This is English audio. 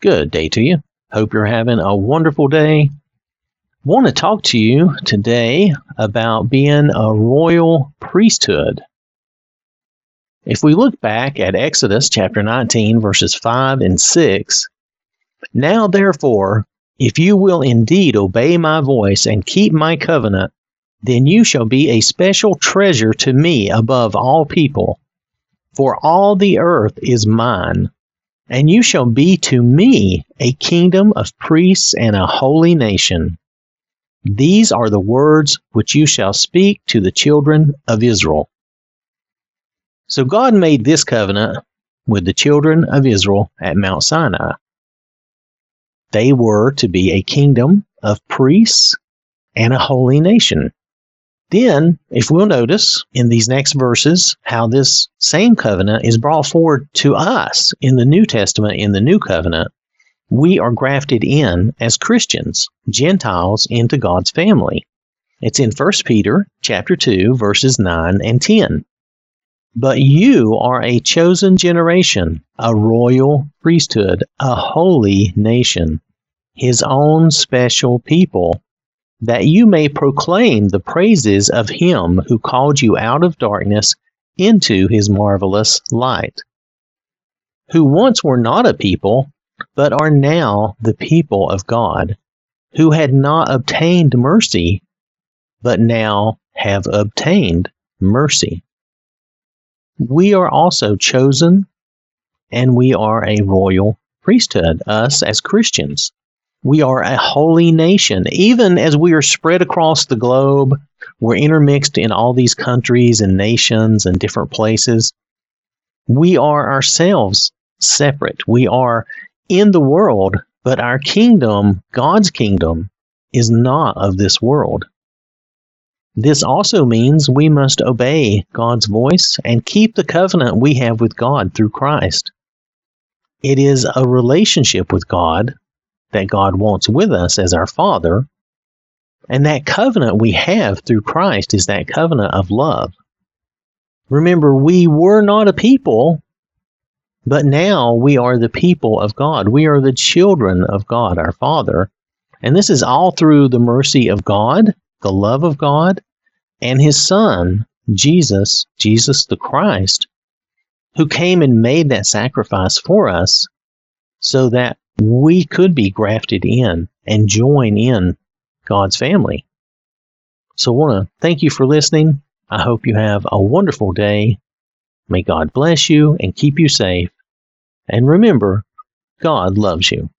Good day to you. Hope you're having a wonderful day. Want to talk to you today about being a royal priesthood. If we look back at Exodus chapter 19, verses 5 and 6, now therefore, if you will indeed obey my voice and keep my covenant, then you shall be a special treasure to me above all people. For all the earth is mine, and you shall be to me a kingdom of priests and a holy nation. These are the words which you shall speak to the children of Israel. So God made this covenant with the children of Israel at Mount Sinai. They were to be a kingdom of priests and a holy nation. Then, if we'll notice in these next verses how this same covenant is brought forward to us in the New Testament, in the New Covenant, we are grafted in as Christians, Gentiles, into God's family. It's in 1 Peter chapter 2, verses 9 and 10. But you are a chosen generation, a royal priesthood, a holy nation, his own special people that you may proclaim the praises of him who called you out of darkness into his marvelous light, who once were not a people, but are now the people of God, who had not obtained mercy, but now have obtained mercy. We are also chosen, and we are a royal priesthood, us as Christians. We are a holy nation. Even as we are spread across the globe, we're intermixed in all these countries and nations and different places. We are ourselves separate. We are in the world, but our kingdom, God's kingdom, is not of this world. This also means we must obey God's voice and keep the covenant we have with God through Christ. It is a relationship with God that God wants with us as our Father. And that covenant we have through Christ is that covenant of love. Remember, we were not a people, but now we are the people of God. We are the children of God, our Father. And this is all through the mercy of God, the love of God, and His Son, Jesus, Jesus the Christ, who came and made that sacrifice for us so that we could be grafted in and join in God's family. So I want to thank you for listening. I hope you have a wonderful day. May God bless you and keep you safe. And remember, God loves you.